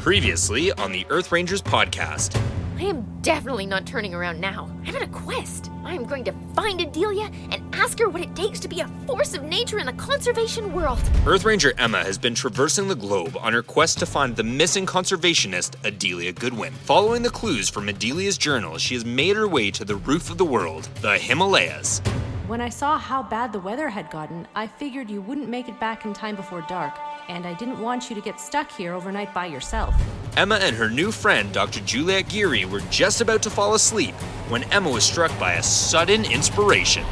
Previously on the Earth Rangers podcast. I am definitely not turning around now. I'm on a quest. I am going to find Adelia and ask her what it takes to be a force of nature in the conservation world. Earth Ranger Emma has been traversing the globe on her quest to find the missing conservationist, Adelia Goodwin. Following the clues from Adelia's journal, she has made her way to the roof of the world, the Himalayas. When I saw how bad the weather had gotten, I figured you wouldn't make it back in time before dark, and I didn't want you to get stuck here overnight by yourself. Emma and her new friend, Dr. Juliet Geary, were just about to fall asleep when Emma was struck by a sudden inspiration.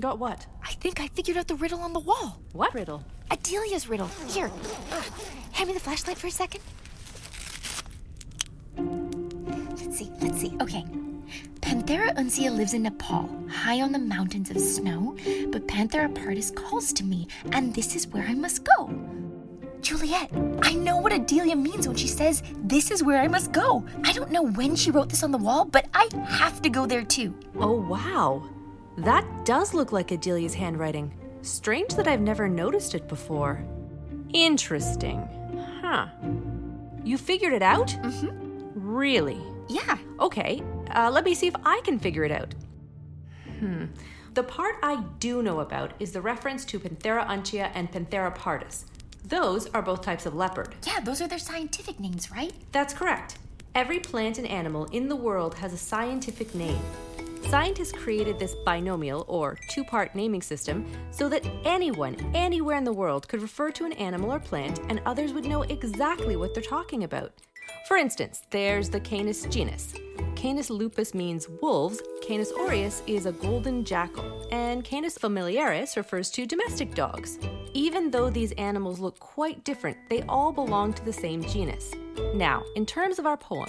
Got what? I think I figured out the riddle on the wall. What riddle? Adelia's riddle. Here. uh, hand me the flashlight for a second. Let's see, let's see. Okay. Panthera uncia lives in Nepal, high on the mountains of snow, but Panthera pardus calls to me, and this is where I must go. Juliet, I know what Adelia means when she says, This is where I must go. I don't know when she wrote this on the wall, but I have to go there too. Oh, wow. That does look like Adelia's handwriting. Strange that I've never noticed it before. Interesting. Huh. You figured it out? Mm-hmm. Really? Yeah. Okay, uh, let me see if I can figure it out. Hmm. The part I do know about is the reference to Panthera uncia and Panthera pardus. Those are both types of leopard. Yeah, those are their scientific names, right? That's correct. Every plant and animal in the world has a scientific name. Scientists created this binomial or two part naming system so that anyone, anywhere in the world could refer to an animal or plant and others would know exactly what they're talking about. For instance, there's the Canis genus. Canis lupus means wolves, Canis aureus is a golden jackal, and Canis familiaris refers to domestic dogs. Even though these animals look quite different, they all belong to the same genus. Now, in terms of our poem,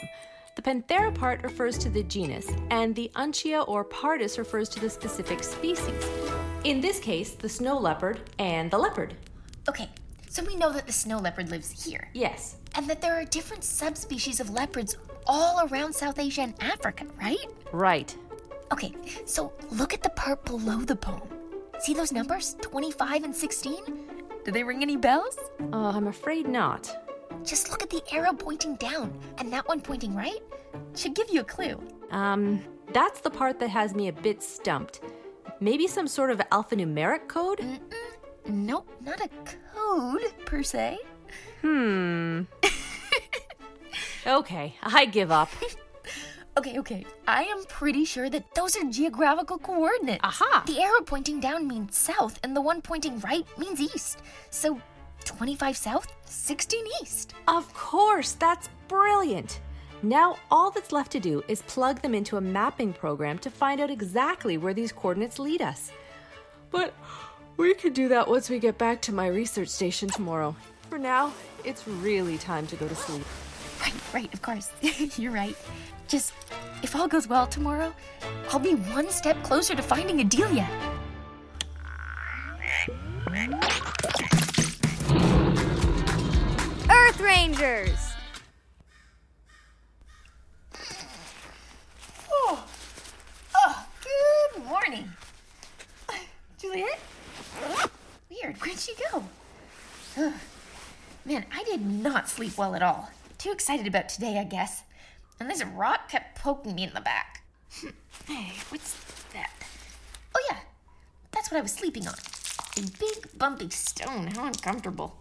the Panthera part refers to the genus, and the Uncia or Pardus refers to the specific species. In this case, the snow leopard and the leopard. Okay, so we know that the snow leopard lives here, Yes, and that there are different subspecies of leopards all around South Asia and Africa, right? right. Okay, so look at the part below the poem. See those numbers, 25 and 16? Do they ring any bells? Uh, I'm afraid not. Just look at the arrow pointing down and that one pointing right. Should give you a clue. Um, that's the part that has me a bit stumped. Maybe some sort of alphanumeric code? Nope, not a code per se. Hmm. okay, I give up. Okay, okay. I am pretty sure that those are geographical coordinates. Aha. The arrow pointing down means south, and the one pointing right means east. So 25 south, 16 east. Of course, that's brilliant. Now, all that's left to do is plug them into a mapping program to find out exactly where these coordinates lead us. But we could do that once we get back to my research station tomorrow. For now, it's really time to go to sleep. Right, right, of course. You're right. Just, if all goes well tomorrow, I'll be one step closer to finding Adelia. Oh, oh good morning. Juliet? Weird, where'd she go? Ugh. Man, I did not sleep well at all. Too excited about today, I guess. And this rock kept poking me in the back. Hey, what's that? Oh, yeah, that's what I was sleeping on. A big, bumpy stone. How uncomfortable.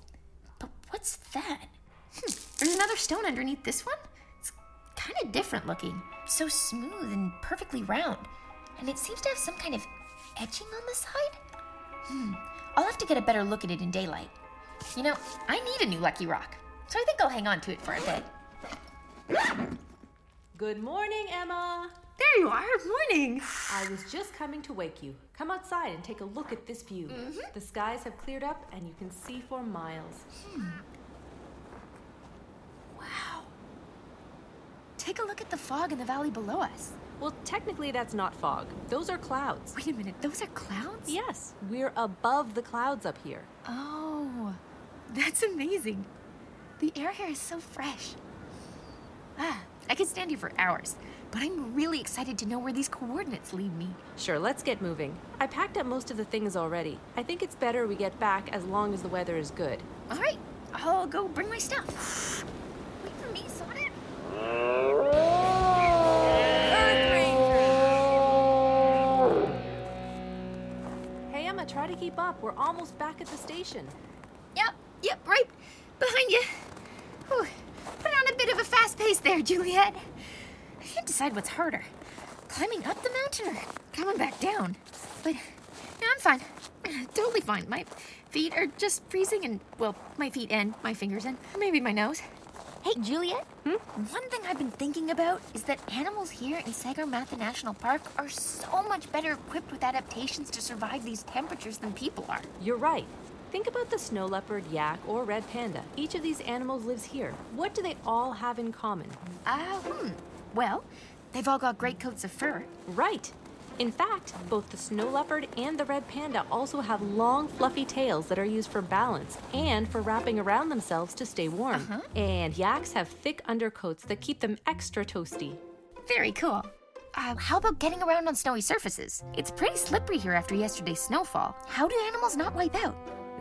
But what's that? Hmm. There's another stone underneath this one? It's kind of different looking. So smooth and perfectly round. And it seems to have some kind of etching on the side? Hmm. I'll have to get a better look at it in daylight. You know, I need a new Lucky Rock. So I think I'll hang on to it for a bit. Good morning, Emma. There you are. Morning. I was just coming to wake you. Come outside and take a look at this view. The skies have cleared up and you can see for miles. Wow. Take a look at the fog in the valley below us. Well, technically, that's not fog. Those are clouds. Wait a minute, those are clouds? Yes, we're above the clouds up here. Oh, that's amazing. The air here is so fresh. Ah, I could stand here for hours, but I'm really excited to know where these coordinates lead me. Sure, let's get moving. I packed up most of the things already. I think it's better we get back as long as the weather is good. All right, I'll go bring my stuff. Keep up. We're almost back at the station. Yep, yep, right behind you. Whew. Put on a bit of a fast pace there, Juliet. I can't decide what's harder climbing up the mountain or coming back down. But I'm fine. Totally fine. My feet are just freezing, and well, my feet and my fingers and maybe my nose. Hey, Juliet. One thing I've been thinking about is that animals here in Sagarmatha National Park are so much better equipped with adaptations to survive these temperatures than people are. You're right. Think about the snow leopard, yak, or red panda. Each of these animals lives here. What do they all have in common? Ah, hmm. Well, they've all got great coats of fur. Right. In fact, both the snow leopard and the red panda also have long, fluffy tails that are used for balance and for wrapping around themselves to stay warm. And yaks have thick undercoats that keep them extra toasty. Very cool. Uh, how about getting around on snowy surfaces? It's pretty slippery here after yesterday's snowfall. How do animals not wipe out?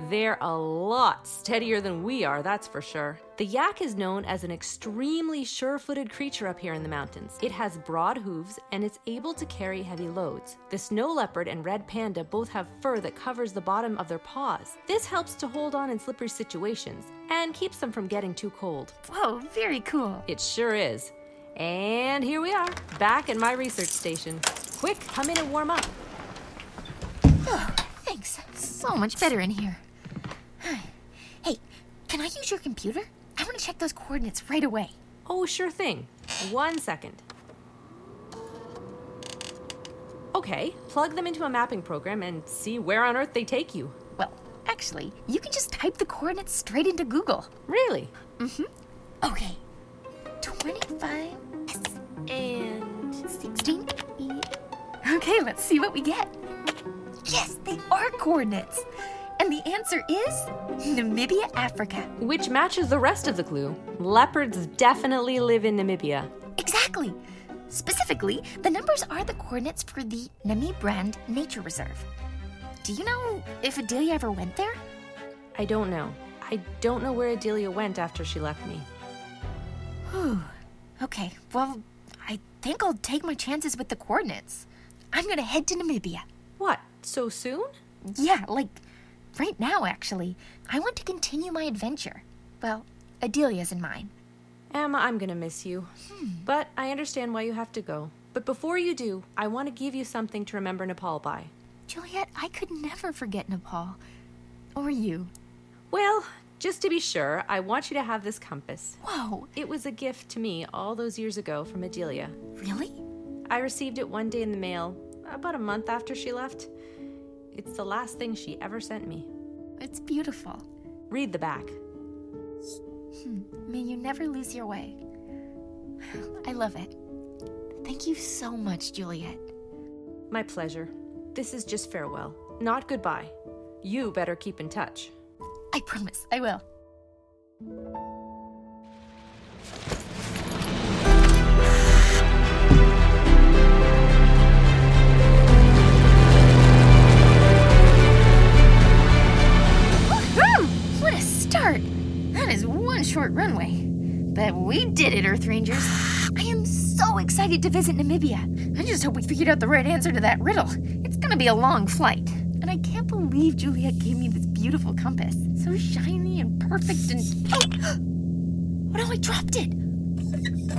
They're a lot steadier than we are, that's for sure. The yak is known as an extremely sure footed creature up here in the mountains. It has broad hooves and it's able to carry heavy loads. The snow leopard and red panda both have fur that covers the bottom of their paws. This helps to hold on in slippery situations and keeps them from getting too cold. Whoa, very cool. It sure is. And here we are, back at my research station. Quick, come in and warm up. Oh, thanks. So much better in here. Hey, can I use your computer? I want to check those coordinates right away. Oh, sure thing. One second. Okay, plug them into a mapping program and see where on earth they take you. Well, actually, you can just type the coordinates straight into Google. Really? Mm hmm. Okay. 25 and 16. Okay, let's see what we get. Yes, they are coordinates. And the answer is Namibia, Africa. Which matches the rest of the clue. Leopards definitely live in Namibia. Exactly. Specifically, the numbers are the coordinates for the Namibrand Nature Reserve. Do you know if Adelia ever went there? I don't know. I don't know where Adelia went after she left me. Whew. Okay, well, I think I'll take my chances with the coordinates. I'm gonna head to Namibia. What? So soon? Yeah, like right now, actually. I want to continue my adventure. Well, Adelia's in mine. Emma, I'm gonna miss you. Hmm. But I understand why you have to go. But before you do, I want to give you something to remember Nepal by. Juliet, I could never forget Nepal. Or you. Well, just to be sure, I want you to have this compass. Whoa, It was a gift to me all those years ago from Adelia. really? I received it one day in the mail, about a month after she left. It's the last thing she ever sent me. It's beautiful. Read the back. Hmm, may you never lose your way. I love it. Thank you so much, Juliet. My pleasure. This is just farewell, not goodbye. You better keep in touch. I promise I will. One short runway. But we did it, Earth Rangers. I am so excited to visit Namibia. I just hope we figured out the right answer to that riddle. It's gonna be a long flight. And I can't believe Juliet gave me this beautiful compass. So shiny and perfect and. Oh! Oh no, I dropped it!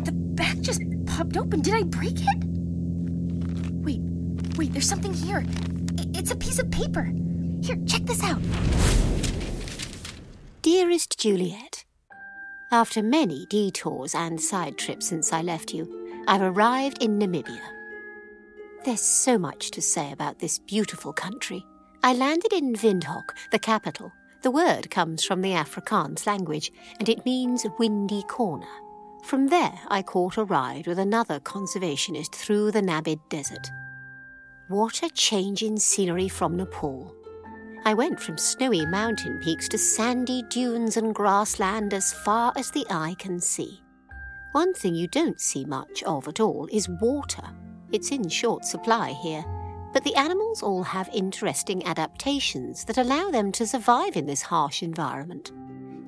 The back just popped open. Did I break it? Wait, wait, there's something here. It's a piece of paper. Here, check this out. Dearest Juliet, after many detours and side trips since I left you, I've arrived in Namibia. There's so much to say about this beautiful country. I landed in Windhoek, the capital. The word comes from the Afrikaans language, and it means windy corner. From there, I caught a ride with another conservationist through the Namib Desert. What a change in scenery from Nepal. I went from snowy mountain peaks to sandy dunes and grassland as far as the eye can see. One thing you don't see much of at all is water. It's in short supply here, but the animals all have interesting adaptations that allow them to survive in this harsh environment.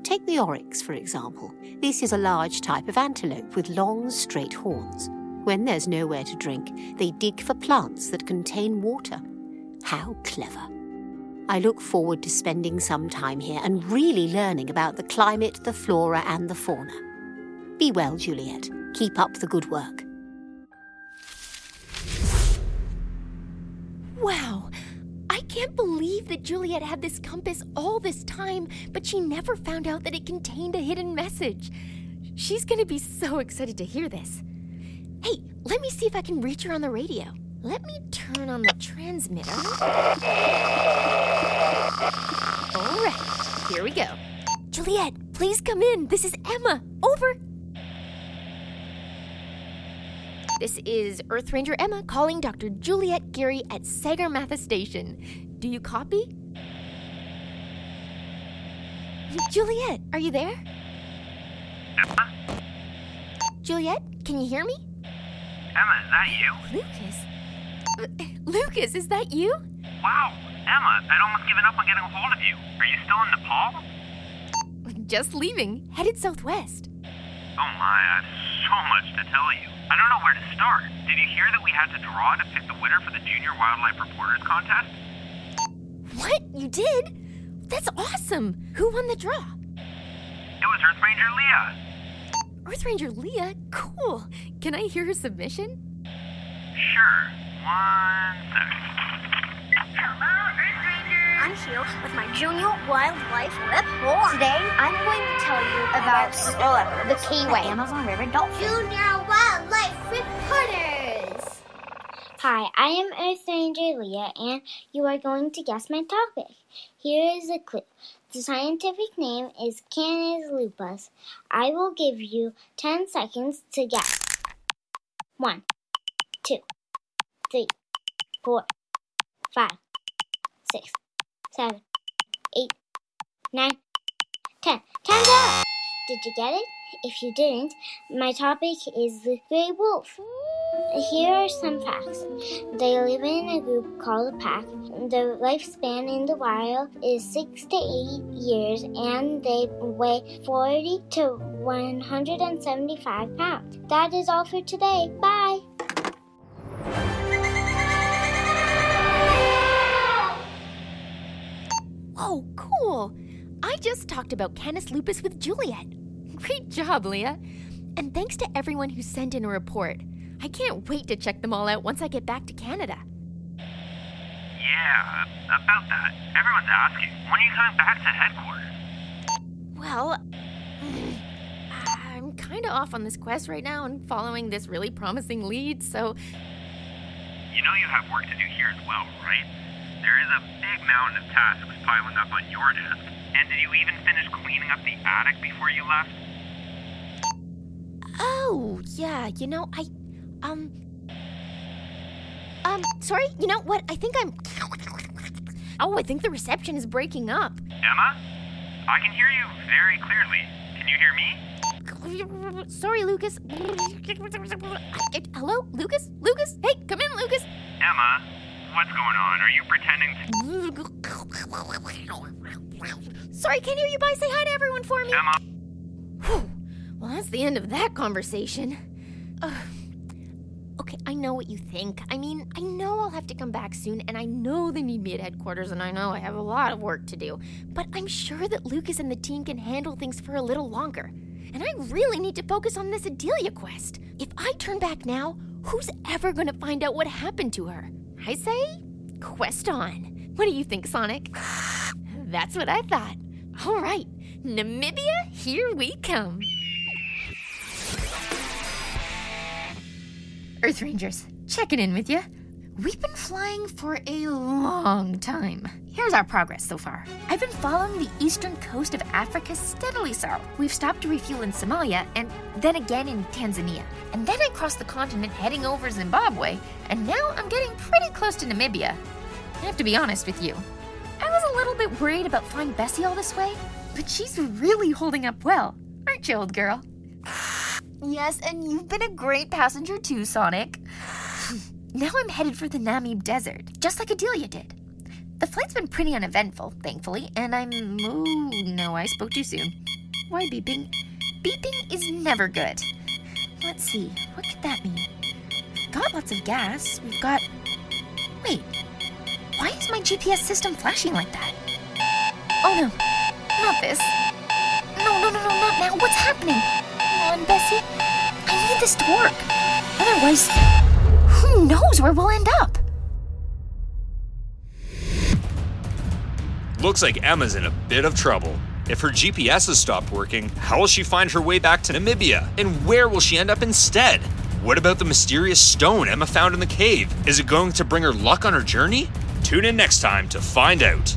Take the oryx, for example. This is a large type of antelope with long, straight horns. When there's nowhere to drink, they dig for plants that contain water. How clever. I look forward to spending some time here and really learning about the climate, the flora, and the fauna. Be well, Juliet. Keep up the good work. Wow! I can't believe that Juliet had this compass all this time, but she never found out that it contained a hidden message. She's gonna be so excited to hear this. Hey, let me see if I can reach her on the radio. Let me turn on the transmitter. All right, here we go. Juliet, please come in. This is Emma. Over. This is Earth Ranger Emma calling Dr. Juliet Geary at Sagarmatha Station. Do you copy? Juliet, are you there? Emma? Juliet, can you hear me? Emma, is that you? Lucas? Lucas, is that you? Wow, Emma, I'd almost given up on getting a hold of you. Are you still in Nepal? Just leaving, headed southwest. Oh my, I have so much to tell you. I don't know where to start. Did you hear that we had to draw to pick the winner for the Junior Wildlife Reporters Contest? What? You did? That's awesome! Who won the draw? It was Earth Ranger Leah. Earth Ranger Leah? Cool! Can I hear her submission? Sure. One sec. Hello, Earth Rangers! I'm here with my Junior Wildlife Report. Today, I'm going to tell you about the Kiwi Amazon River dolphin. Junior Wildlife Reporters! Hi, I am Earth Ranger Leah, and you are going to guess my topic. Here is a clue. The scientific name is Canis lupus. I will give you 10 seconds to guess. One, two, three, four, five, six, seven, eight, nine, ten. Time's up! Did you get it? If you didn't, my topic is the gray wolf. Here are some facts. They live in a group called a pack. Their lifespan in the wild is 6 to 8 years and they weigh 40 to 175 pounds. That is all for today. Bye! Cool! I just talked about Canis lupus with Juliet. Great job, Leah. And thanks to everyone who sent in a report. I can't wait to check them all out once I get back to Canada. Yeah, about that. Everyone's asking. When are you coming back to headquarters? Well, I'm kind of off on this quest right now and following this really promising lead, so You know you have work to do here as well, right? There is a big mountain of tasks piling up on your desk. And did you even finish cleaning up the attic before you left? Oh, yeah, you know, I um um sorry, you know what? I think I'm Oh, I think the reception is breaking up. Emma? I can hear you very clearly. Can you hear me? Sorry, Lucas. Hello, Lucas? Lucas? Hey, come in, Lucas. Emma, what's going on? Are you pretending to. Sorry, can't hear you. Bye. Say hi to everyone for me. Emma? Whew. Well, that's the end of that conversation. Ugh. okay, I know what you think. I mean, I know I'll have to come back soon, and I know they need me at headquarters, and I know I have a lot of work to do. But I'm sure that Lucas and the team can handle things for a little longer. And I really need to focus on this Adelia quest. If I turn back now, who's ever going to find out what happened to her? I say, quest on. What do you think, Sonic? That's what I thought. All right, Namibia, here we come. Earth Rangers, checking in with you. We've been flying for a long time. Here's our progress so far. I've been following the eastern coast of Africa steadily south. We've stopped to refuel in Somalia and then again in Tanzania. And then I crossed the continent heading over Zimbabwe, and now I'm getting pretty close to Namibia. I have to be honest with you. I was a little bit worried about flying Bessie all this way, but she's really holding up well. Aren't you, old girl? yes, and you've been a great passenger too, Sonic. Now I'm headed for the Namib Desert, just like Adelia did. The flight's been pretty uneventful, thankfully, and I'm. Oh, no, I spoke too soon. Why beeping? Beeping is never good. Let's see, what could that mean? We've got lots of gas. We've got. Wait, why is my GPS system flashing like that? Oh no, not this. No, no, no, no, not now. What's happening? Come on, Bessie. I need this to work. Otherwise, who knows where we'll end up? Looks like Emma's in a bit of trouble. If her GPS has stopped working, how will she find her way back to Namibia? And where will she end up instead? What about the mysterious stone Emma found in the cave? Is it going to bring her luck on her journey? Tune in next time to find out.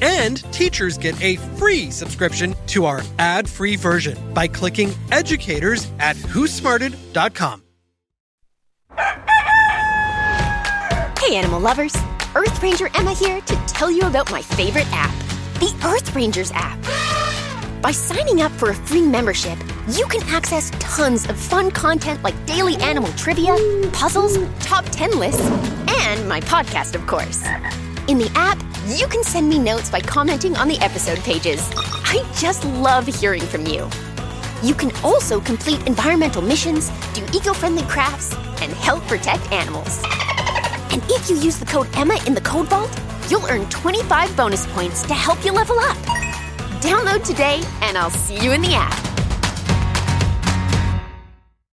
And teachers get a free subscription to our ad free version by clicking educators at whosmarted.com. Hey, animal lovers! Earth Ranger Emma here to tell you about my favorite app, the Earth Rangers app. By signing up for a free membership, you can access tons of fun content like daily animal trivia, puzzles, top 10 lists, and my podcast, of course. In the app, you can send me notes by commenting on the episode pages. I just love hearing from you. You can also complete environmental missions, do eco friendly crafts, and help protect animals. And if you use the code EMMA in the code vault, you'll earn 25 bonus points to help you level up. Download today, and I'll see you in the app.